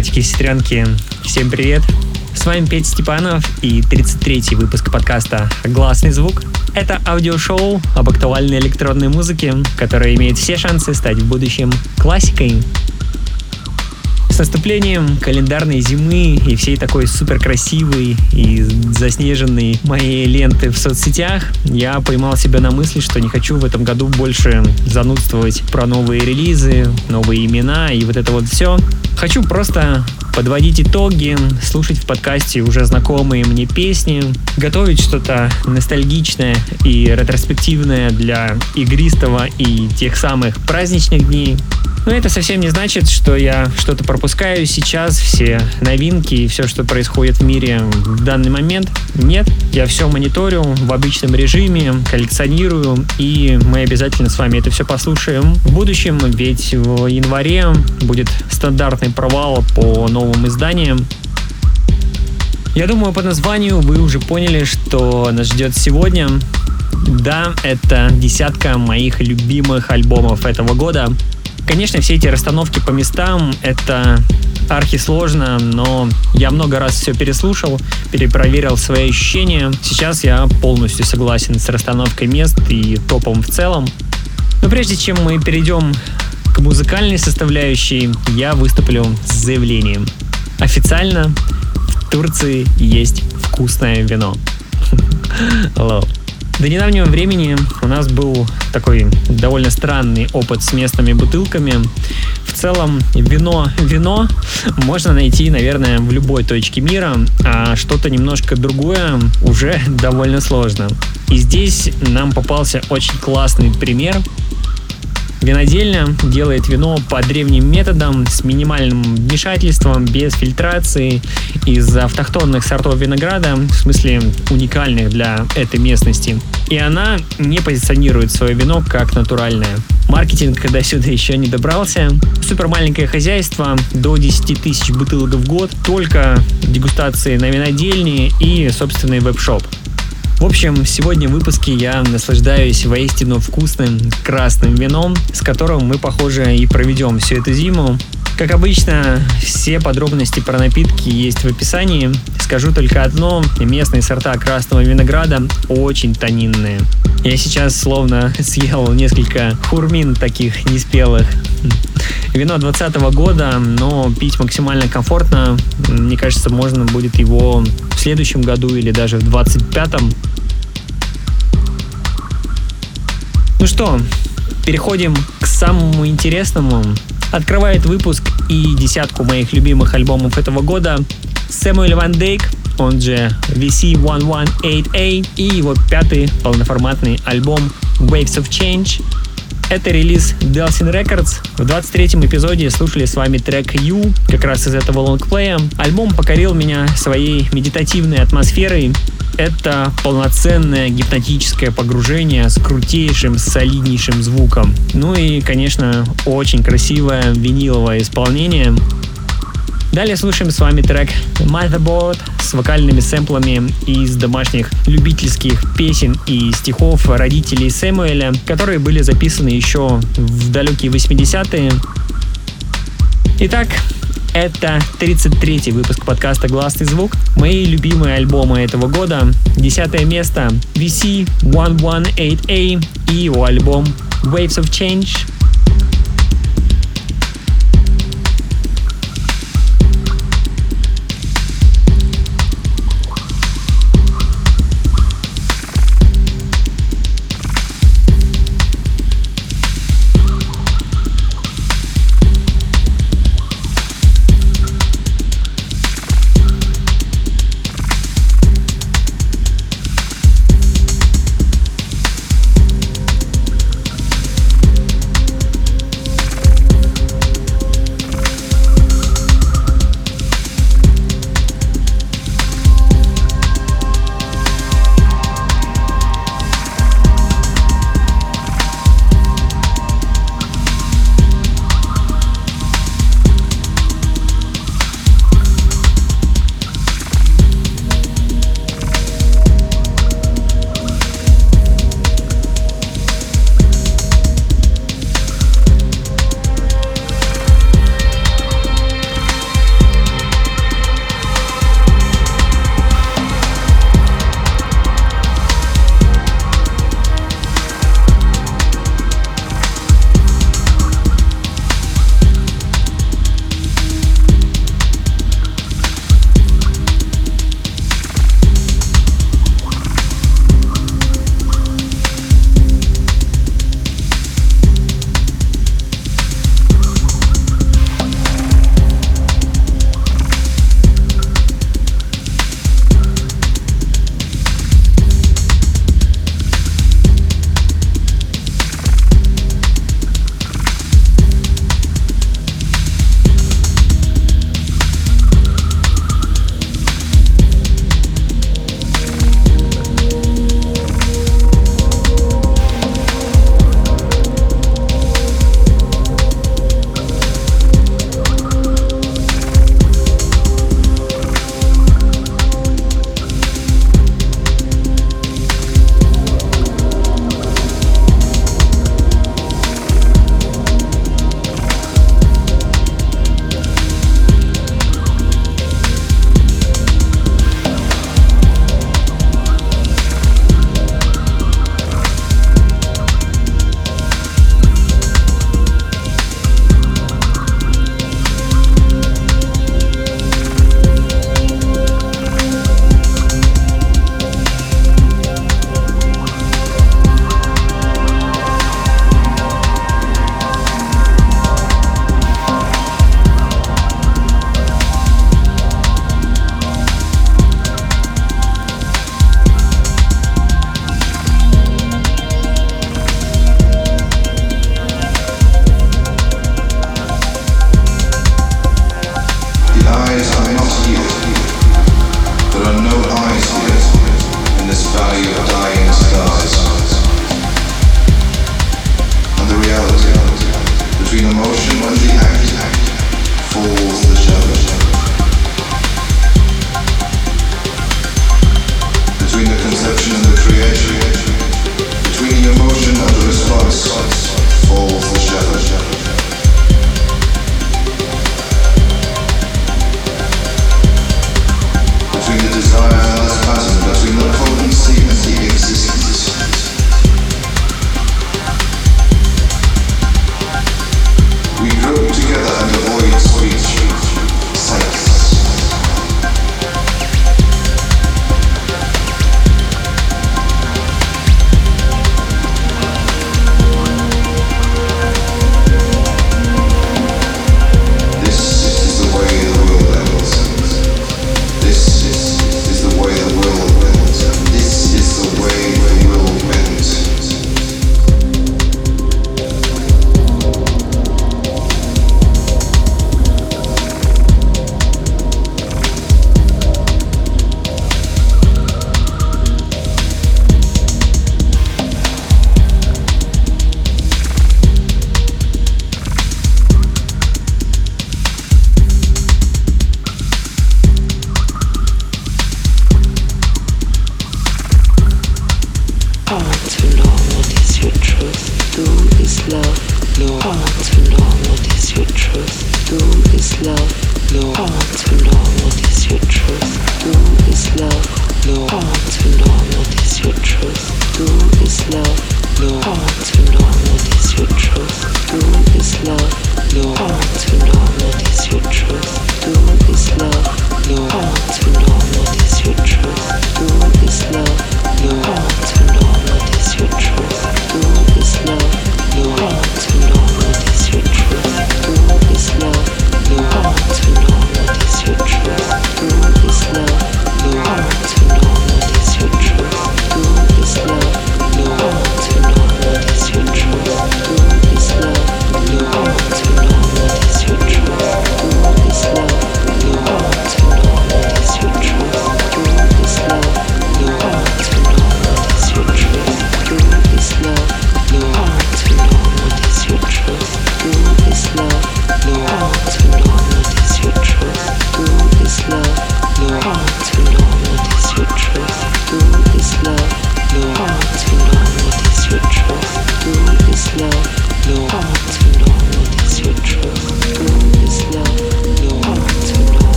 братики и сестренки, всем привет! С вами Петя Степанов и 33-й выпуск подкаста «Гласный звук». Это аудиошоу об актуальной электронной музыке, которая имеет все шансы стать в будущем классикой наступлением календарной зимы и всей такой супер красивой и заснеженной моей ленты в соцсетях, я поймал себя на мысли, что не хочу в этом году больше занудствовать про новые релизы, новые имена и вот это вот все. Хочу просто подводить итоги, слушать в подкасте уже знакомые мне песни, готовить что-то ностальгичное и ретроспективное для игристого и тех самых праздничных дней. Но это совсем не значит, что я что-то пропускаю сейчас, все новинки и все, что происходит в мире в данный момент. Нет, я все мониторю в обычном режиме, коллекционирую, и мы обязательно с вами это все послушаем в будущем, ведь в январе будет стандартный провал по новым изданиям. Я думаю, по названию вы уже поняли, что нас ждет сегодня. Да, это десятка моих любимых альбомов этого года. Конечно, все эти расстановки по местам — это архисложно, но я много раз все переслушал, перепроверил свои ощущения. Сейчас я полностью согласен с расстановкой мест и топом в целом. Но прежде чем мы перейдем к музыкальной составляющей, я выступлю с заявлением. Официально в Турции есть вкусное вино. Hello. До недавнего времени у нас был такой довольно странный опыт с местными бутылками. В целом, вино, вино можно найти, наверное, в любой точке мира, а что-то немножко другое уже довольно сложно. И здесь нам попался очень классный пример Винодельня делает вино по древним методам с минимальным вмешательством, без фильтрации, из автохтонных сортов винограда, в смысле уникальных для этой местности. И она не позиционирует свое вино как натуральное. Маркетинг до сюда еще не добрался. Супер маленькое хозяйство, до 10 тысяч бутылок в год, только дегустации на винодельне и собственный веб-шоп. В общем, сегодня в выпуске я наслаждаюсь воистину вкусным красным вином, с которым мы, похоже, и проведем всю эту зиму. Как обычно, все подробности про напитки есть в описании. Скажу только одно, местные сорта красного винограда очень тонинные. Я сейчас словно съел несколько хурмин таких неспелых. Вино 2020 года, но пить максимально комфортно. Мне кажется, можно будет его в следующем году или даже в 2025. Ну что, переходим к самому интересному. Открывает выпуск и десятку моих любимых альбомов этого года Сэмюэль Ван Дейк, он же VC118A и его пятый полноформатный альбом Waves of Change. Это релиз Delsin Records. В 23-м эпизоде слушали с вами трек You, как раз из этого лонгплея. Альбом покорил меня своей медитативной атмосферой, это полноценное гипнотическое погружение с крутейшим, солиднейшим звуком. Ну и, конечно, очень красивое виниловое исполнение. Далее слушаем с вами трек Motherboard с вокальными сэмплами из домашних любительских песен и стихов родителей Сэмуэля, которые были записаны еще в далекие 80-е. Итак, это 33-й выпуск подкаста «Гласный звук». Мои любимые альбомы этого года. Десятое место VC 118A и его альбом Waves of Change –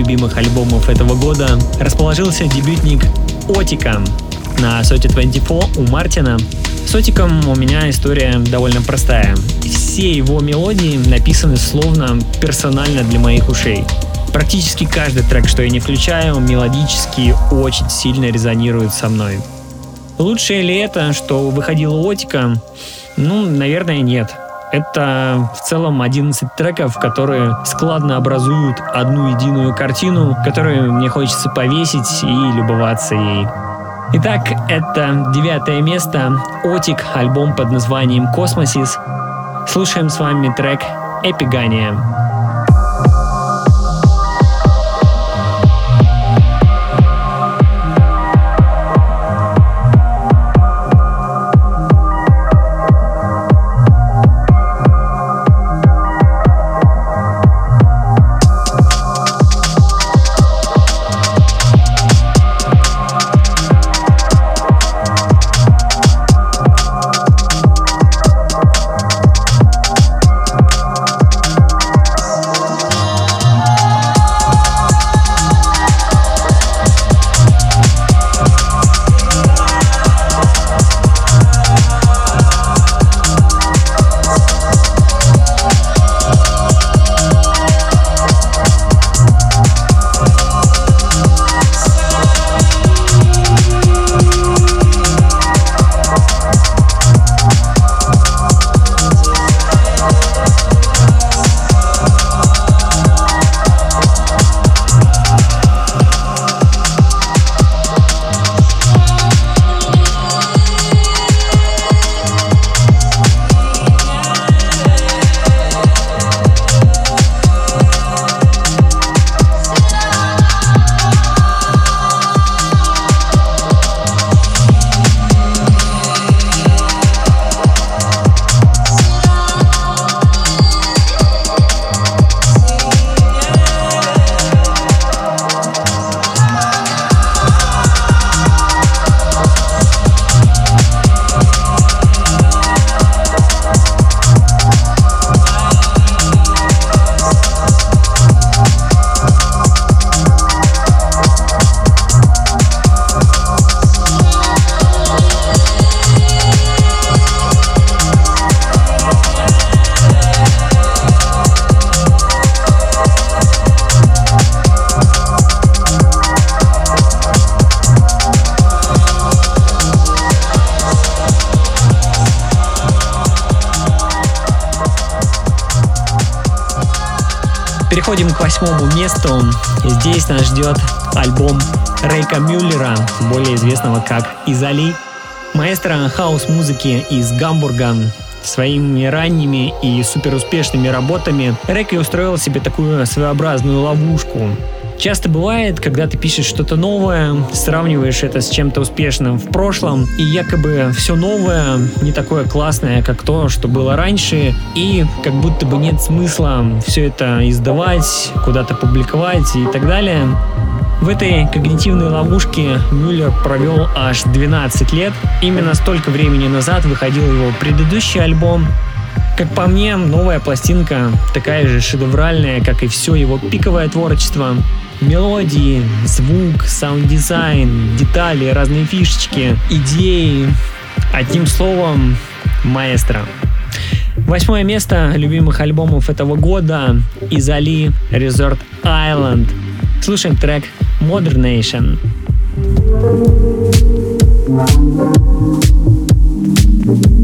любимых альбомов этого года расположился дебютник Отика на Соте 24 у Мартина. С Отиком у меня история довольно простая. Все его мелодии написаны словно персонально для моих ушей. Практически каждый трек, что я не включаю, мелодически очень сильно резонирует со мной. Лучшее ли это, что выходила Отика? Ну, наверное, нет. Это в целом 11 треков, которые складно образуют одну единую картину, которую мне хочется повесить и любоваться ей. Итак, это девятое место. Otik, альбом под названием «Cosmosis». Слушаем с вами трек «Эпигания». Месту. Здесь нас ждет альбом Рейка Мюллера, более известного как Изали. Маэстро хаос-музыки из Гамбурга своими ранними и суперуспешными работами Рейк устроил себе такую своеобразную ловушку. Часто бывает, когда ты пишешь что-то новое, сравниваешь это с чем-то успешным в прошлом, и якобы все новое не такое классное, как то, что было раньше, и как будто бы нет смысла все это издавать, куда-то публиковать и так далее. В этой когнитивной ловушке Мюллер провел аж 12 лет. Именно столько времени назад выходил его предыдущий альбом, как по мне, новая пластинка такая же шедевральная, как и все его пиковое творчество. Мелодии, звук, саунд-дизайн, детали, разные фишечки, идеи. Одним словом, маэстро. Восьмое место любимых альбомов этого года Изали Resort Island. Слушаем трек Modern Nation. Oh.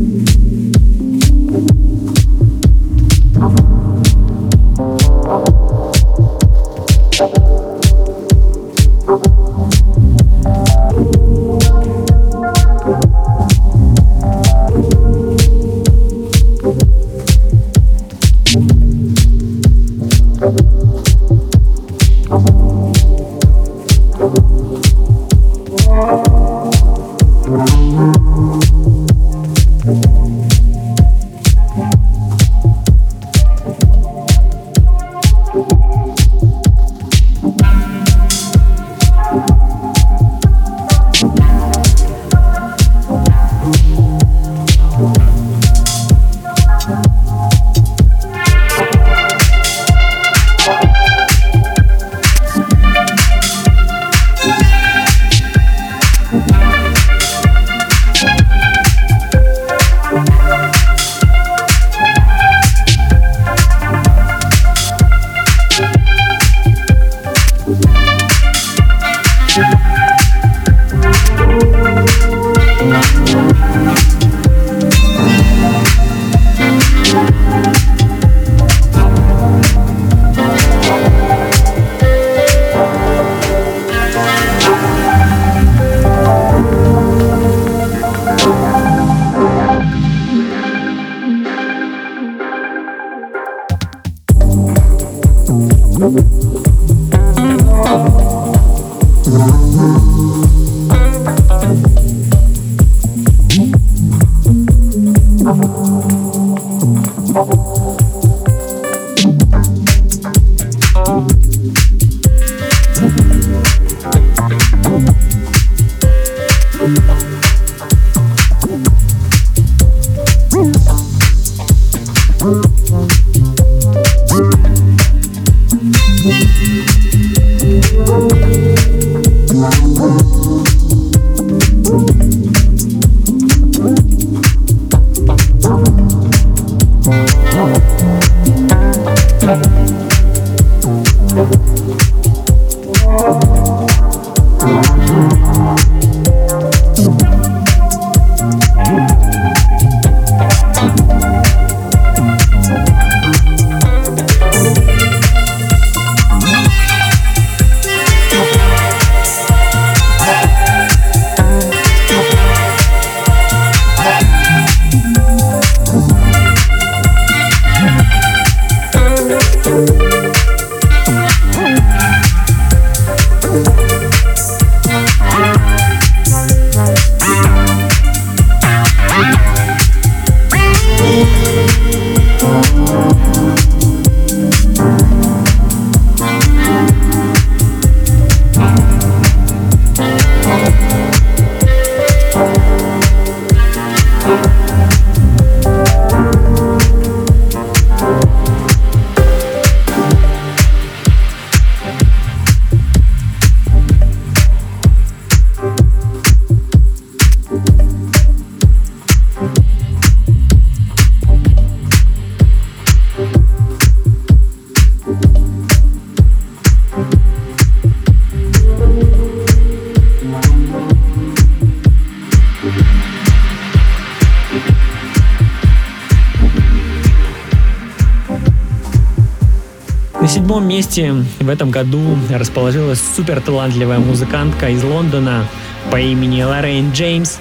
В этом году расположилась супер талантливая музыкантка из Лондона по имени Лоррейн Джеймс.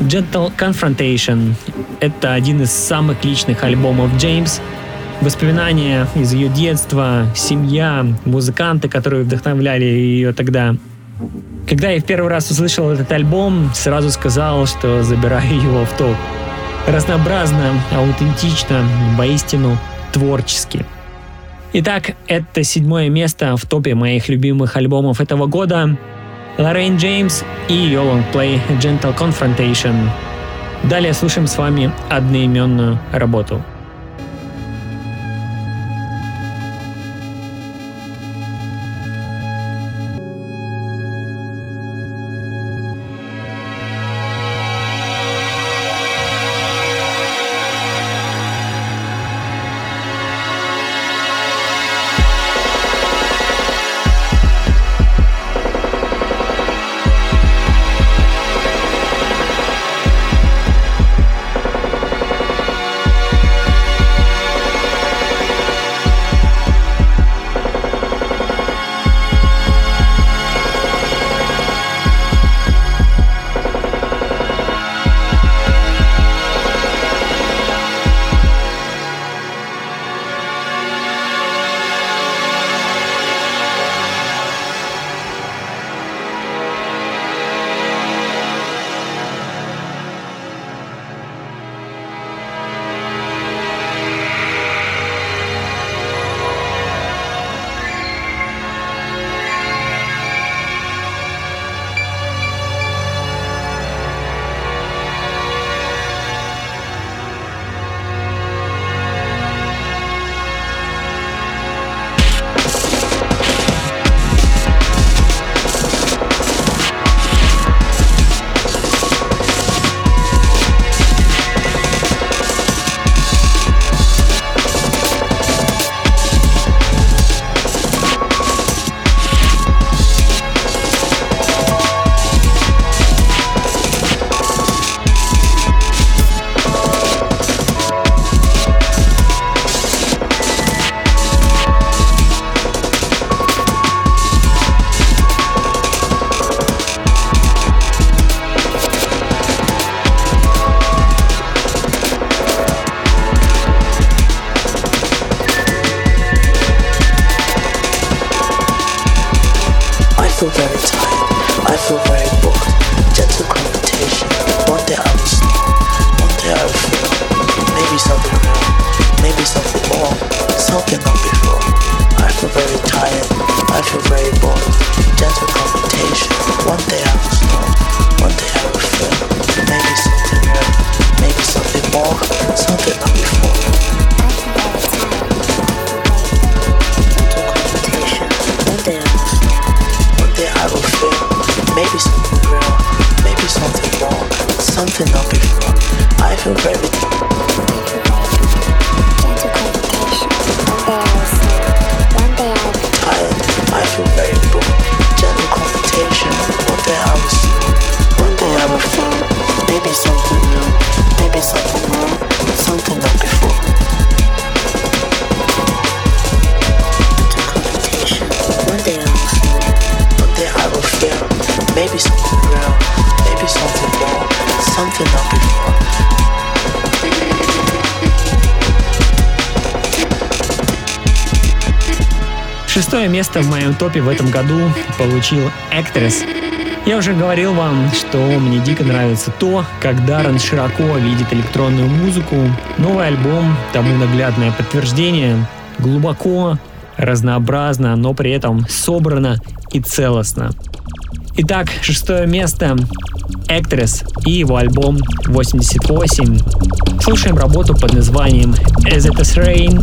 Gentle Confrontation — это один из самых личных альбомов Джеймс. Воспоминания из ее детства, семья, музыканты, которые вдохновляли ее тогда. Когда я в первый раз услышал этот альбом, сразу сказал, что забираю его в топ. Разнообразно, аутентично, воистину творчески. Итак, это седьмое место в топе моих любимых альбомов этого года. Лоррейн Джеймс и ее лонгплей Gentle Confrontation. Далее слушаем с вами одноименную работу. Шестое место в моем топе в этом году получил Actress. Я уже говорил вам, что мне дико нравится то, как Даррен широко видит электронную музыку. Новый альбом тому наглядное подтверждение. Глубоко, разнообразно, но при этом собрано и целостно. Итак, шестое место Actress и его альбом 88. Слушаем работу под названием As It Is Rain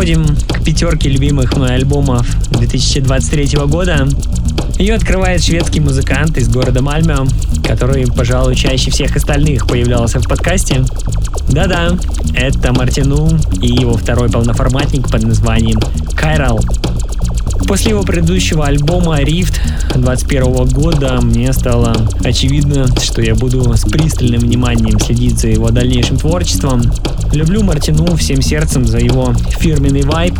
переходим к пятерке любимых мной альбомов 2023 года. Ее открывает шведский музыкант из города Мальме, который, пожалуй, чаще всех остальных появлялся в подкасте. Да-да, это Мартину и его второй полноформатник под названием Кайрал. После его предыдущего альбома Rift 2021 года мне стало очевидно, что я буду с пристальным вниманием следить за его дальнейшим творчеством. Люблю Мартину всем сердцем за его фирменный вайб,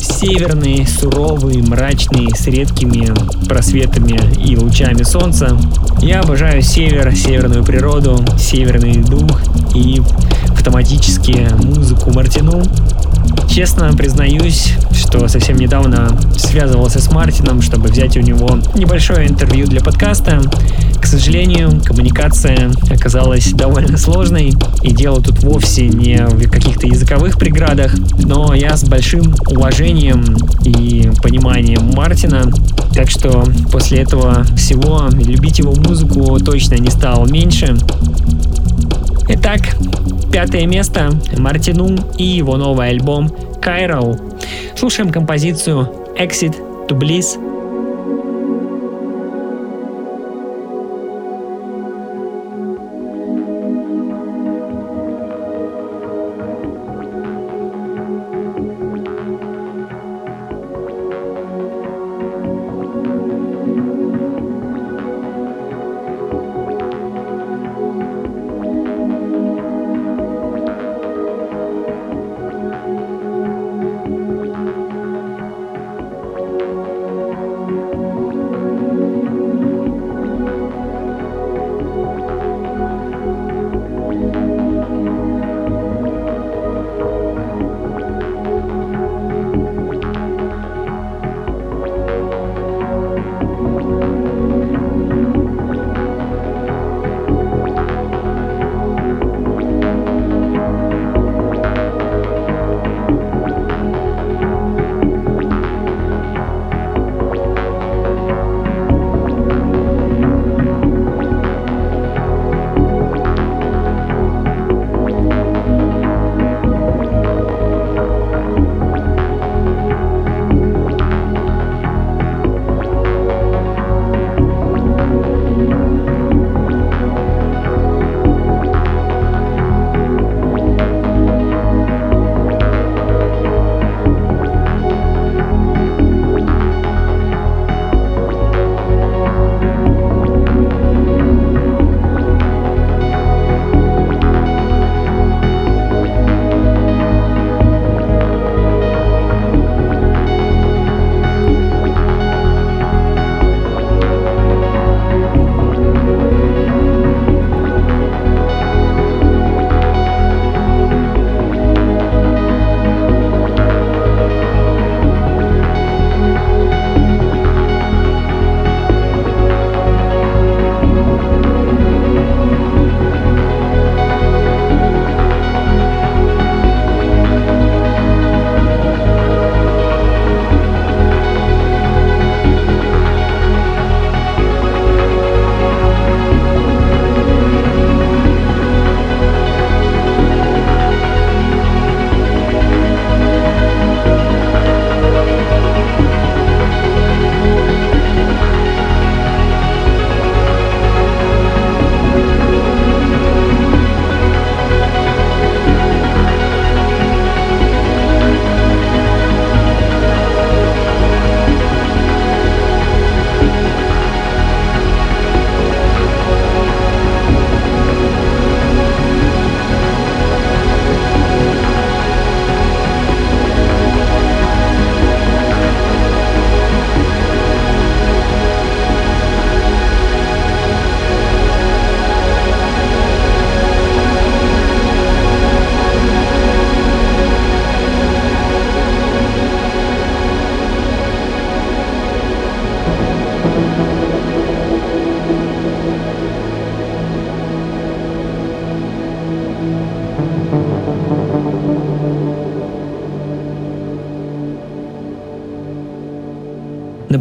северный, суровый, мрачный, с редкими просветами и лучами солнца. Я обожаю север, северную природу, северный дух и автоматически музыку Мартину. Честно признаюсь, что совсем недавно связывался с Мартином, чтобы взять у него небольшое интервью для подкаста. К сожалению, коммуникация оказалась довольно сложной, и дело тут вовсе не в каких-то языковых преградах, но я с большим уважением и пониманием Мартина, так что после этого всего любить его музыку точно не стало меньше. Итак, пятое место Мартину и его новый альбом Кайрал. Слушаем композицию Exit to Bliss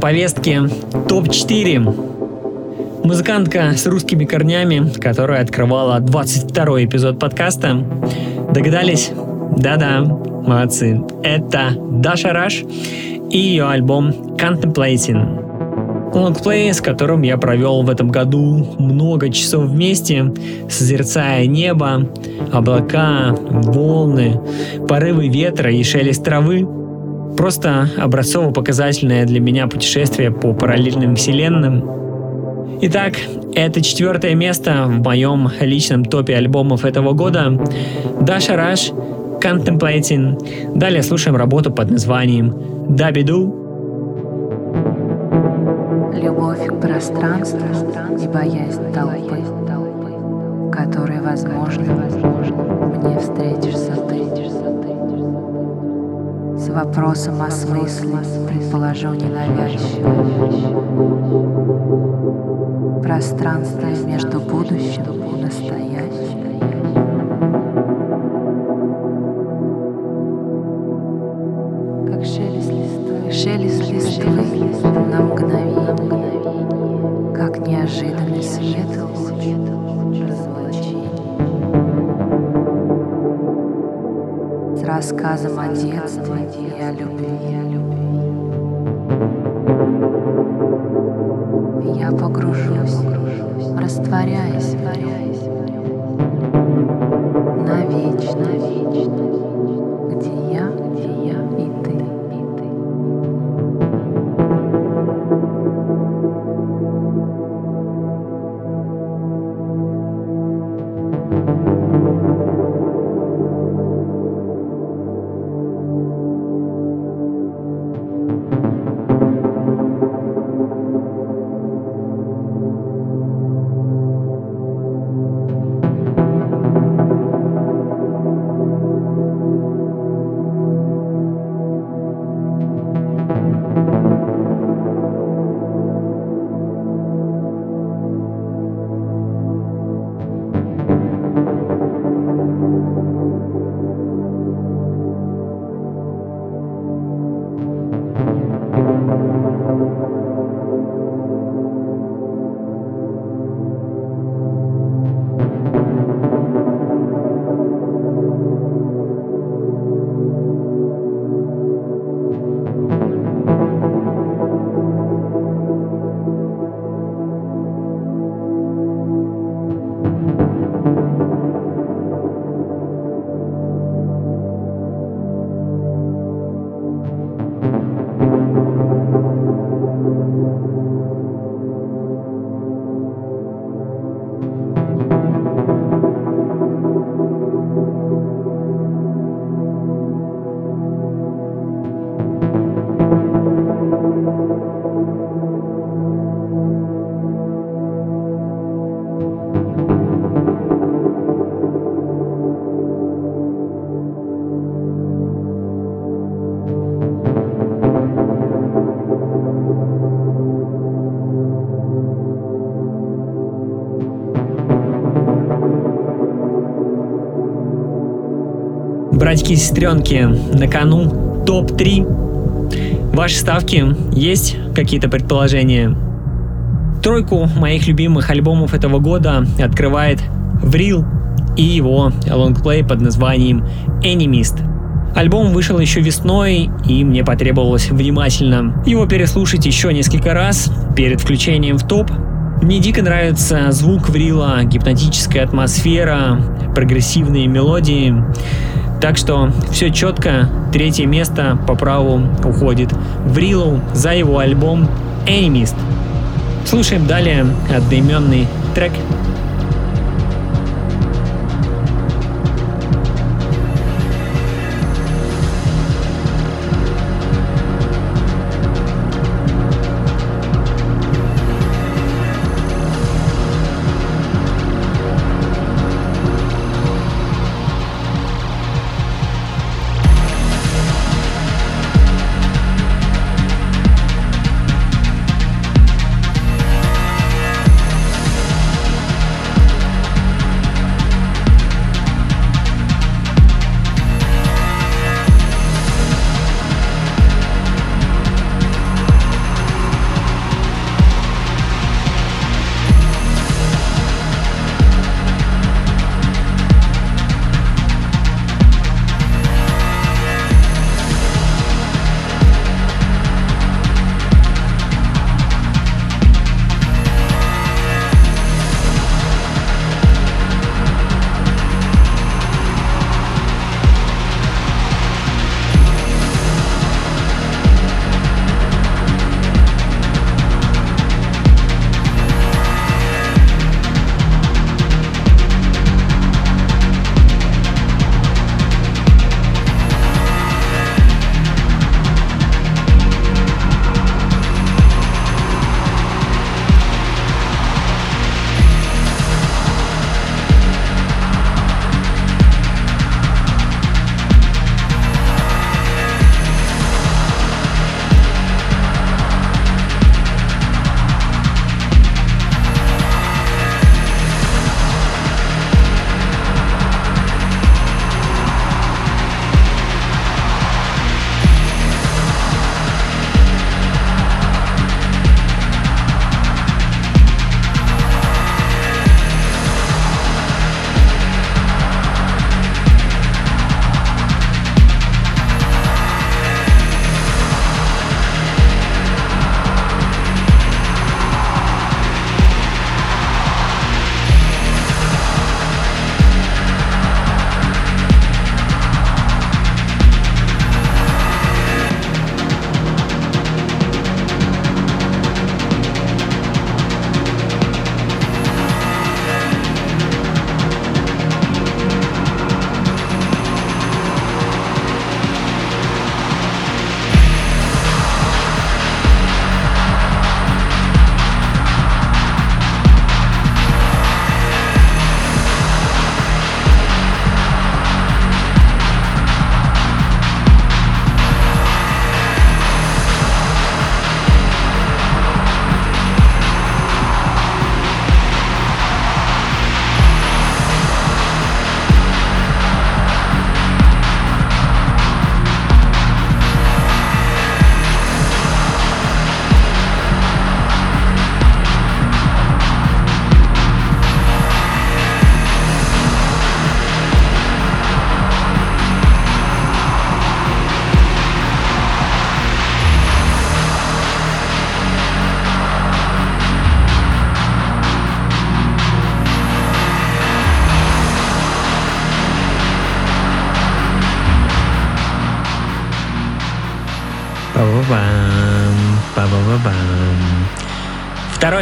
повестке топ-4. Музыкантка с русскими корнями, которая открывала 22 эпизод подкаста. Догадались? Да-да, молодцы. Это Даша Раш и ее альбом Contemplating. Лонгплей, с которым я провел в этом году много часов вместе, созерцая небо, облака, волны, порывы ветра и шелест травы. Просто образцово-показательное для меня путешествие по параллельным вселенным. Итак, это четвертое место в моем личном топе альбомов этого года. Даша Раш, Contemplating. Далее слушаем работу под названием Дабиду любовь к пространству и боязнь толпы, которой, возможно, мне встретишься ты. Вопросом о смысле предположу ненавязчиво. Пространство между будущим и настоящим. Братики и сестренки, на кону топ-3. Ваши ставки есть какие-то предположения? Тройку моих любимых альбомов этого года открывает Врил и его лонгплей под названием Enemist. Альбом вышел еще весной, и мне потребовалось внимательно его переслушать еще несколько раз перед включением в топ. Мне дико нравится звук Врила, гипнотическая атмосфера, прогрессивные мелодии. Так что все четко. Третье место по праву уходит в Рилу за его альбом Animist. Слушаем далее одноименный трек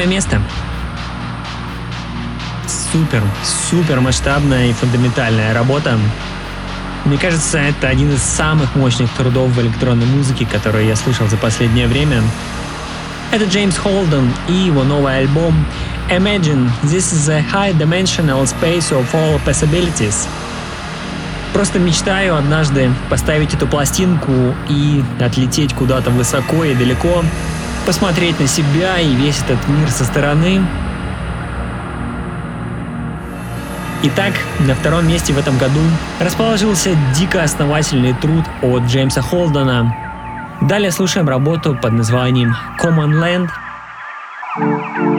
Второе место. Супер, супер масштабная и фундаментальная работа. Мне кажется, это один из самых мощных трудов в электронной музыке, которые я слышал за последнее время. Это Джеймс Холден и его новый альбом Imagine this is a high-dimensional space of all possibilities. Просто мечтаю однажды поставить эту пластинку и отлететь куда-то высоко и далеко, посмотреть на себя и весь этот мир со стороны. Итак, на втором месте в этом году расположился дико основательный труд от Джеймса Холдена Далее слушаем работу под названием Common Land. Ну что,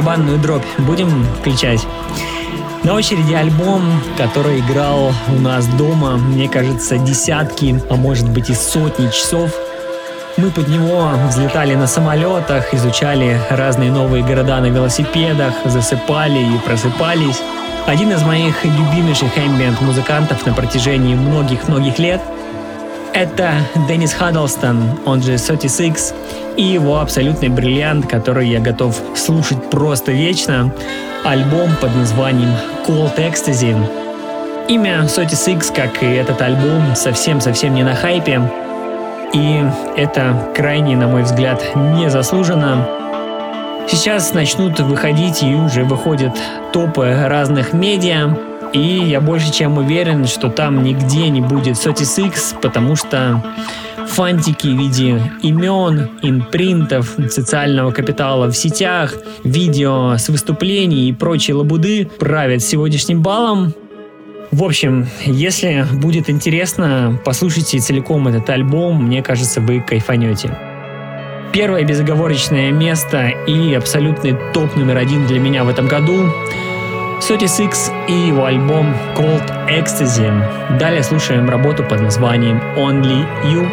Барабанную дробь будем включать? На очереди альбом, который играл у нас дома, мне кажется, десятки, а может быть и сотни часов. Мы под него взлетали на самолетах, изучали разные новые города на велосипедах, засыпали и просыпались. Один из моих любимейших ambient музыкантов на протяжении многих-многих лет – это Деннис Хаддлстон, он же 36, и его абсолютный бриллиант, который я готов слушать просто вечно – альбом под названием Cold Ecstasy. Имя 36, как и этот альбом, совсем-совсем не на хайпе, и это крайне, на мой взгляд, незаслуженно. Сейчас начнут выходить и уже выходят топы разных медиа, и я больше чем уверен, что там нигде не будет 36, потому что фантики в виде имен, инпринтов, социального капитала в сетях, видео с выступлений и прочей лабуды правят сегодняшним баллом. В общем, если будет интересно, послушайте целиком этот альбом, мне кажется, вы кайфанете. Первое безоговорочное место и абсолютный топ номер один для меня в этом году 36 и его альбом Cold Ecstasy. Далее слушаем работу под названием Only You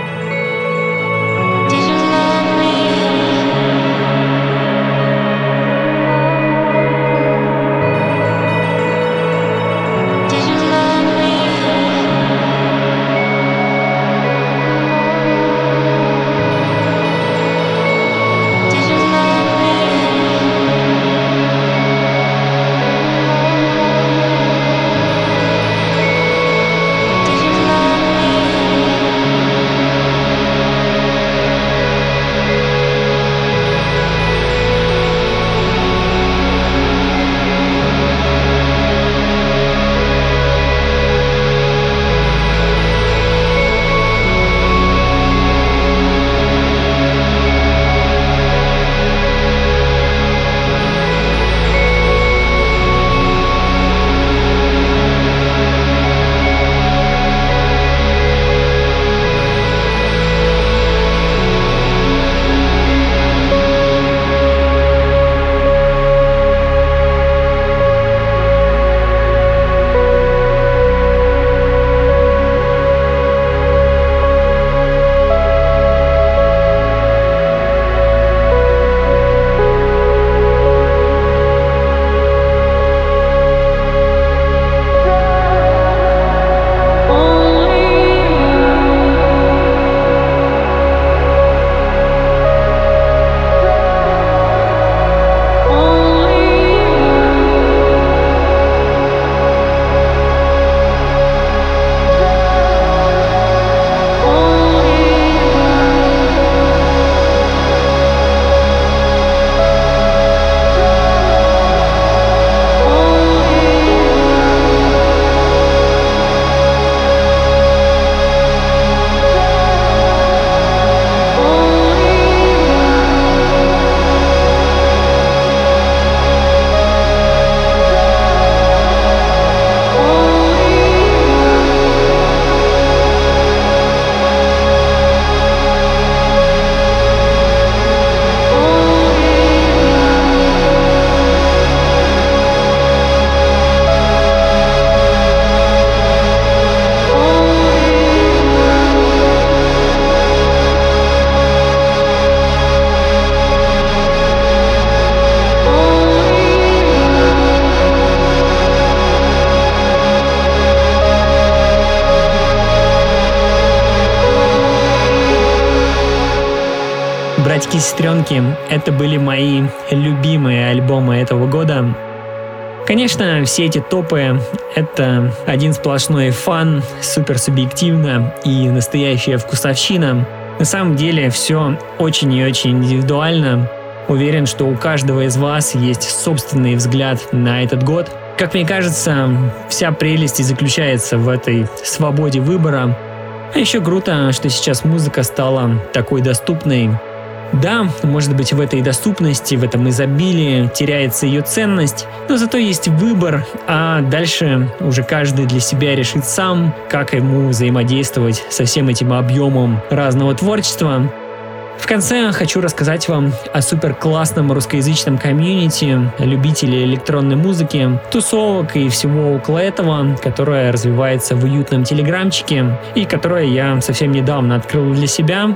и сестренки, это были мои любимые альбомы этого года. Конечно, все эти топы — это один сплошной фан, супер субъективно и настоящая вкусовщина. На самом деле все очень и очень индивидуально. Уверен, что у каждого из вас есть собственный взгляд на этот год. Как мне кажется, вся прелесть и заключается в этой свободе выбора. А еще круто, что сейчас музыка стала такой доступной, да, может быть в этой доступности, в этом изобилии теряется ее ценность, но зато есть выбор, а дальше уже каждый для себя решит сам, как ему взаимодействовать со всем этим объемом разного творчества. В конце хочу рассказать вам о супер классном русскоязычном комьюнити любителей электронной музыки, тусовок и всего около этого, которое развивается в уютном телеграмчике и которое я совсем недавно открыл для себя.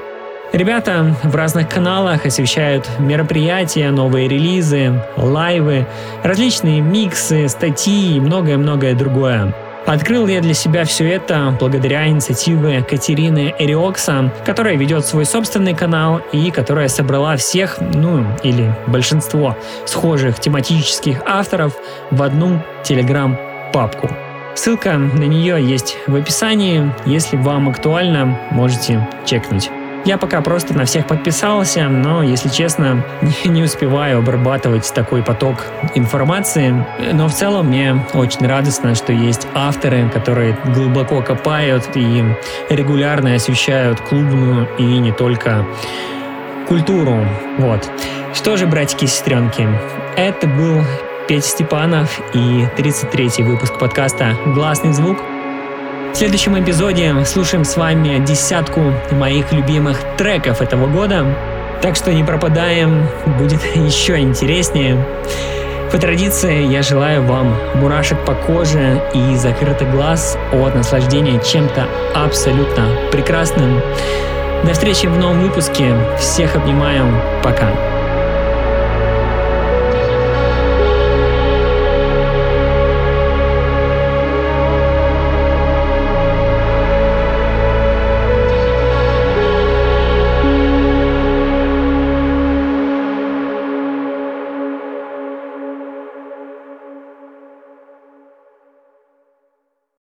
Ребята в разных каналах освещают мероприятия, новые релизы, лайвы, различные миксы, статьи и многое-многое другое. Открыл я для себя все это благодаря инициативе Катерины Эриокса, которая ведет свой собственный канал и которая собрала всех, ну или большинство схожих тематических авторов в одну телеграм-папку. Ссылка на нее есть в описании. Если вам актуально, можете чекнуть. Я пока просто на всех подписался, но, если честно, не успеваю обрабатывать такой поток информации. Но в целом мне очень радостно, что есть авторы, которые глубоко копают и регулярно освещают клубную и не только культуру. Вот. Что же, братики и сестренки, это был Петя Степанов и 33-й выпуск подкаста «Гласный звук». В следующем эпизоде слушаем с вами десятку моих любимых треков этого года. Так что не пропадаем, будет еще интереснее. По традиции я желаю вам мурашек по коже и закрытый глаз от наслаждения чем-то абсолютно прекрасным. До встречи в новом выпуске. Всех обнимаю. Пока.